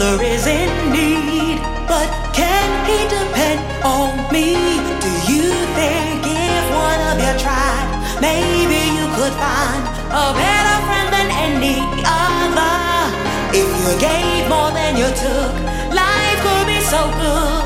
brother is in need, but can he depend on me? Do you think if one of you tried, maybe you could find a better friend than any other? If you gave more than you took, life could be so good.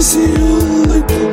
Listen